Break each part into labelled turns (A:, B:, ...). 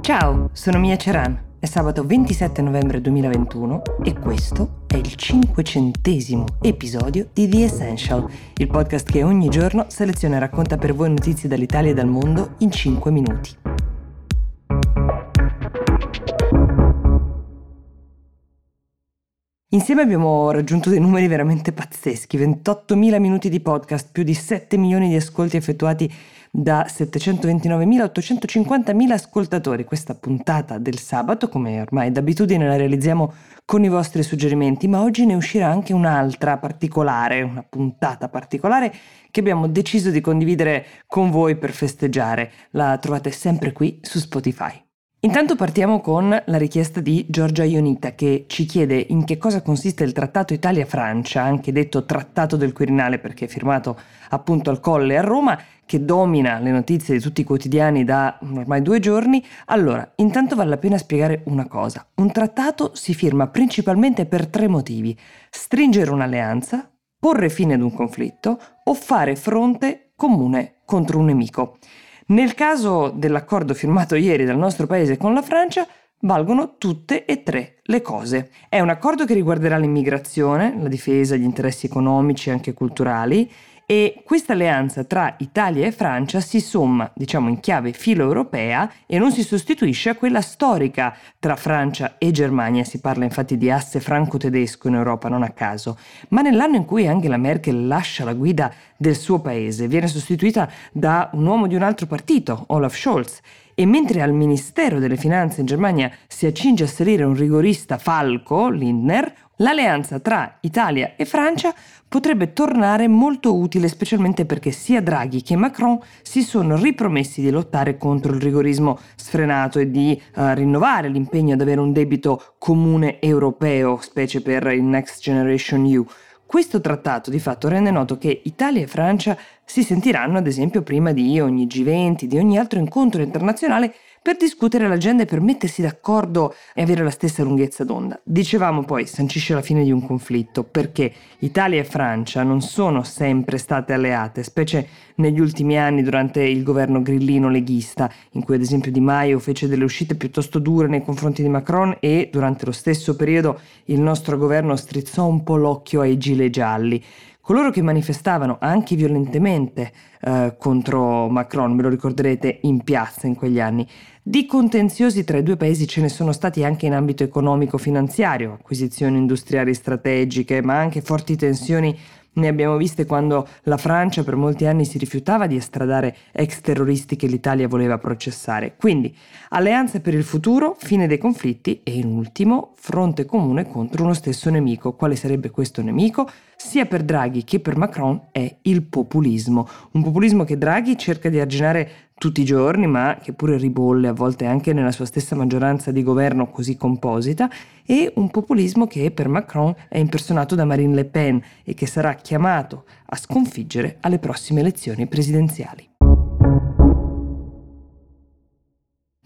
A: Ciao, sono Mia Ceran. È sabato 27 novembre 2021 e questo è il cinquecentesimo episodio di The Essential, il podcast che ogni giorno seleziona e racconta per voi notizie dall'Italia e dal mondo in 5 minuti. Insieme abbiamo raggiunto dei numeri veramente pazzeschi, 28.000 minuti di podcast, più di 7 milioni di ascolti effettuati da 729.850.000 ascoltatori. Questa puntata del sabato, come ormai d'abitudine, la realizziamo con i vostri suggerimenti, ma oggi ne uscirà anche un'altra particolare, una puntata particolare che abbiamo deciso di condividere con voi per festeggiare. La trovate sempre qui su Spotify. Intanto partiamo con la richiesta di Giorgia Ionita che ci chiede in che cosa consiste il trattato Italia-Francia, anche detto trattato del Quirinale perché è firmato appunto al Colle a Roma, che domina le notizie di tutti i quotidiani da ormai due giorni. Allora, intanto vale la pena spiegare una cosa. Un trattato si firma principalmente per tre motivi. Stringere un'alleanza, porre fine ad un conflitto o fare fronte comune contro un nemico. Nel caso dell'accordo firmato ieri dal nostro paese con la Francia, valgono tutte e tre le cose. È un accordo che riguarderà l'immigrazione, la difesa, gli interessi economici e anche culturali, e questa alleanza tra Italia e Francia si somma, diciamo in chiave filo-europea e non si sostituisce a quella storica tra Francia e Germania, si parla infatti di asse franco-tedesco in Europa, non a caso, ma nell'anno in cui Angela Merkel lascia la guida del suo paese, viene sostituita da un uomo di un altro partito, Olaf Scholz, e mentre al Ministero delle Finanze in Germania si accinge a salire un rigorista falco, Lindner, l'alleanza tra Italia e Francia potrebbe tornare molto utile, specialmente perché sia Draghi che Macron si sono ripromessi di lottare contro il rigorismo sfrenato e di uh, rinnovare l'impegno ad avere un debito comune europeo, specie per il Next Generation EU. Questo trattato di fatto rende noto che Italia e Francia si sentiranno, ad esempio, prima di ogni G20, di ogni altro incontro internazionale per discutere l'agenda e per mettersi d'accordo e avere la stessa lunghezza d'onda. Dicevamo poi, sancisce la fine di un conflitto, perché Italia e Francia non sono sempre state alleate, specie negli ultimi anni durante il governo grillino leghista, in cui ad esempio Di Maio fece delle uscite piuttosto dure nei confronti di Macron e durante lo stesso periodo il nostro governo strizzò un po' l'occhio ai gilet gialli. Coloro che manifestavano anche violentemente eh, contro Macron, ve lo ricorderete, in piazza in quegli anni, di contenziosi tra i due paesi ce ne sono stati anche in ambito economico-finanziario, acquisizioni industriali strategiche, ma anche forti tensioni ne abbiamo viste quando la Francia per molti anni si rifiutava di estradare ex terroristi che l'Italia voleva processare. Quindi alleanze per il futuro, fine dei conflitti e in ultimo fronte comune contro uno stesso nemico. Quale sarebbe questo nemico? Sia per Draghi che per Macron è il populismo. Un populismo che Draghi cerca di arginare tutti i giorni, ma che pure ribolle a volte anche nella sua stessa maggioranza di governo così composita, e un populismo che per Macron è impersonato da Marine Le Pen e che sarà chiamato a sconfiggere alle prossime elezioni presidenziali.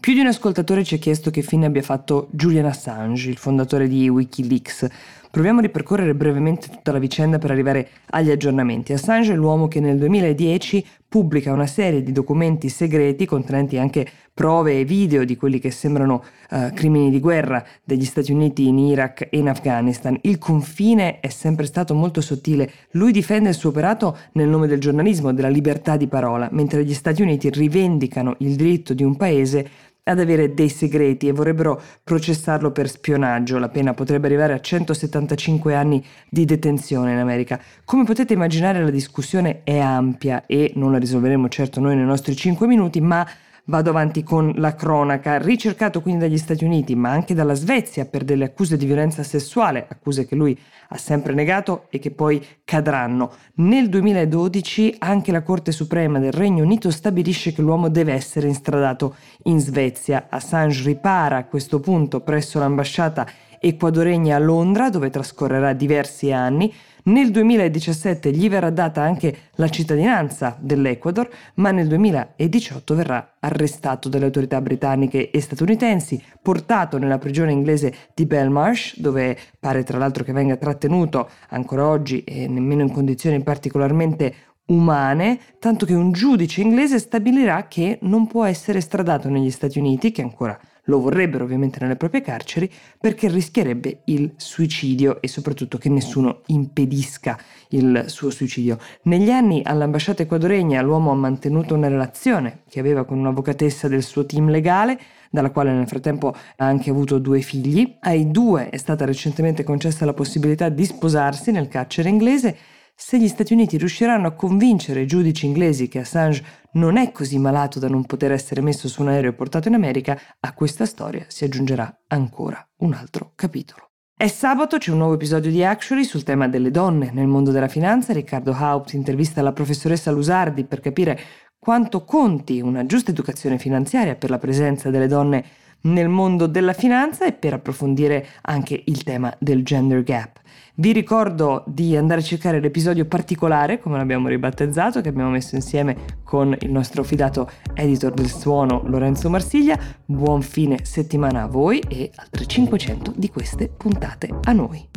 A: Più di un ascoltatore ci ha chiesto che fine abbia fatto Julian Assange, il fondatore di Wikileaks, Proviamo a ripercorrere brevemente tutta la vicenda per arrivare agli aggiornamenti. Assange è l'uomo che nel 2010 pubblica una serie di documenti segreti contenenti anche prove e video di quelli che sembrano uh, crimini di guerra degli Stati Uniti in Iraq e in Afghanistan. Il confine è sempre stato molto sottile. Lui difende il suo operato nel nome del giornalismo, della libertà di parola, mentre gli Stati Uniti rivendicano il diritto di un paese ad avere dei segreti e vorrebbero processarlo per spionaggio. La pena potrebbe arrivare a 175 anni di detenzione in America. Come potete immaginare la discussione è ampia e non la risolveremo certo noi nei nostri 5 minuti, ma Vado avanti con la cronaca, ricercato quindi dagli Stati Uniti, ma anche dalla Svezia per delle accuse di violenza sessuale, accuse che lui ha sempre negato e che poi cadranno. Nel 2012 anche la Corte Suprema del Regno Unito stabilisce che l'uomo deve essere instradato in Svezia. Assange ripara a questo punto presso l'ambasciata equadoregna a Londra, dove trascorrerà diversi anni. Nel 2017 gli verrà data anche la cittadinanza dell'Ecuador, ma nel 2018 verrà arrestato dalle autorità britanniche e statunitensi, portato nella prigione inglese di Belmarsh, dove pare tra l'altro che venga trattenuto ancora oggi e nemmeno in condizioni particolarmente umane, tanto che un giudice inglese stabilirà che non può essere estradato negli Stati Uniti, che ancora lo vorrebbero ovviamente nelle proprie carceri, perché rischierebbe il suicidio e soprattutto che nessuno impedisca il suo suicidio. Negli anni all'ambasciata ecuadoregna l'uomo ha mantenuto una relazione che aveva con un'avvocatessa del suo team legale, dalla quale nel frattempo ha anche avuto due figli. Ai due è stata recentemente concessa la possibilità di sposarsi nel carcere inglese se gli Stati Uniti riusciranno a convincere i giudici inglesi che Assange non è così malato da non poter essere messo su un aereo e portato in America, a questa storia si aggiungerà ancora un altro capitolo. È sabato, c'è un nuovo episodio di Actually sul tema delle donne nel mondo della finanza. Riccardo Haupt intervista la professoressa Lusardi per capire quanto conti una giusta educazione finanziaria per la presenza delle donne nel mondo della finanza e per approfondire anche il tema del gender gap. Vi ricordo di andare a cercare l'episodio particolare, come l'abbiamo ribattezzato, che abbiamo messo insieme con il nostro fidato editor del suono Lorenzo Marsiglia. Buon fine settimana a voi e altre 500 di queste puntate a noi.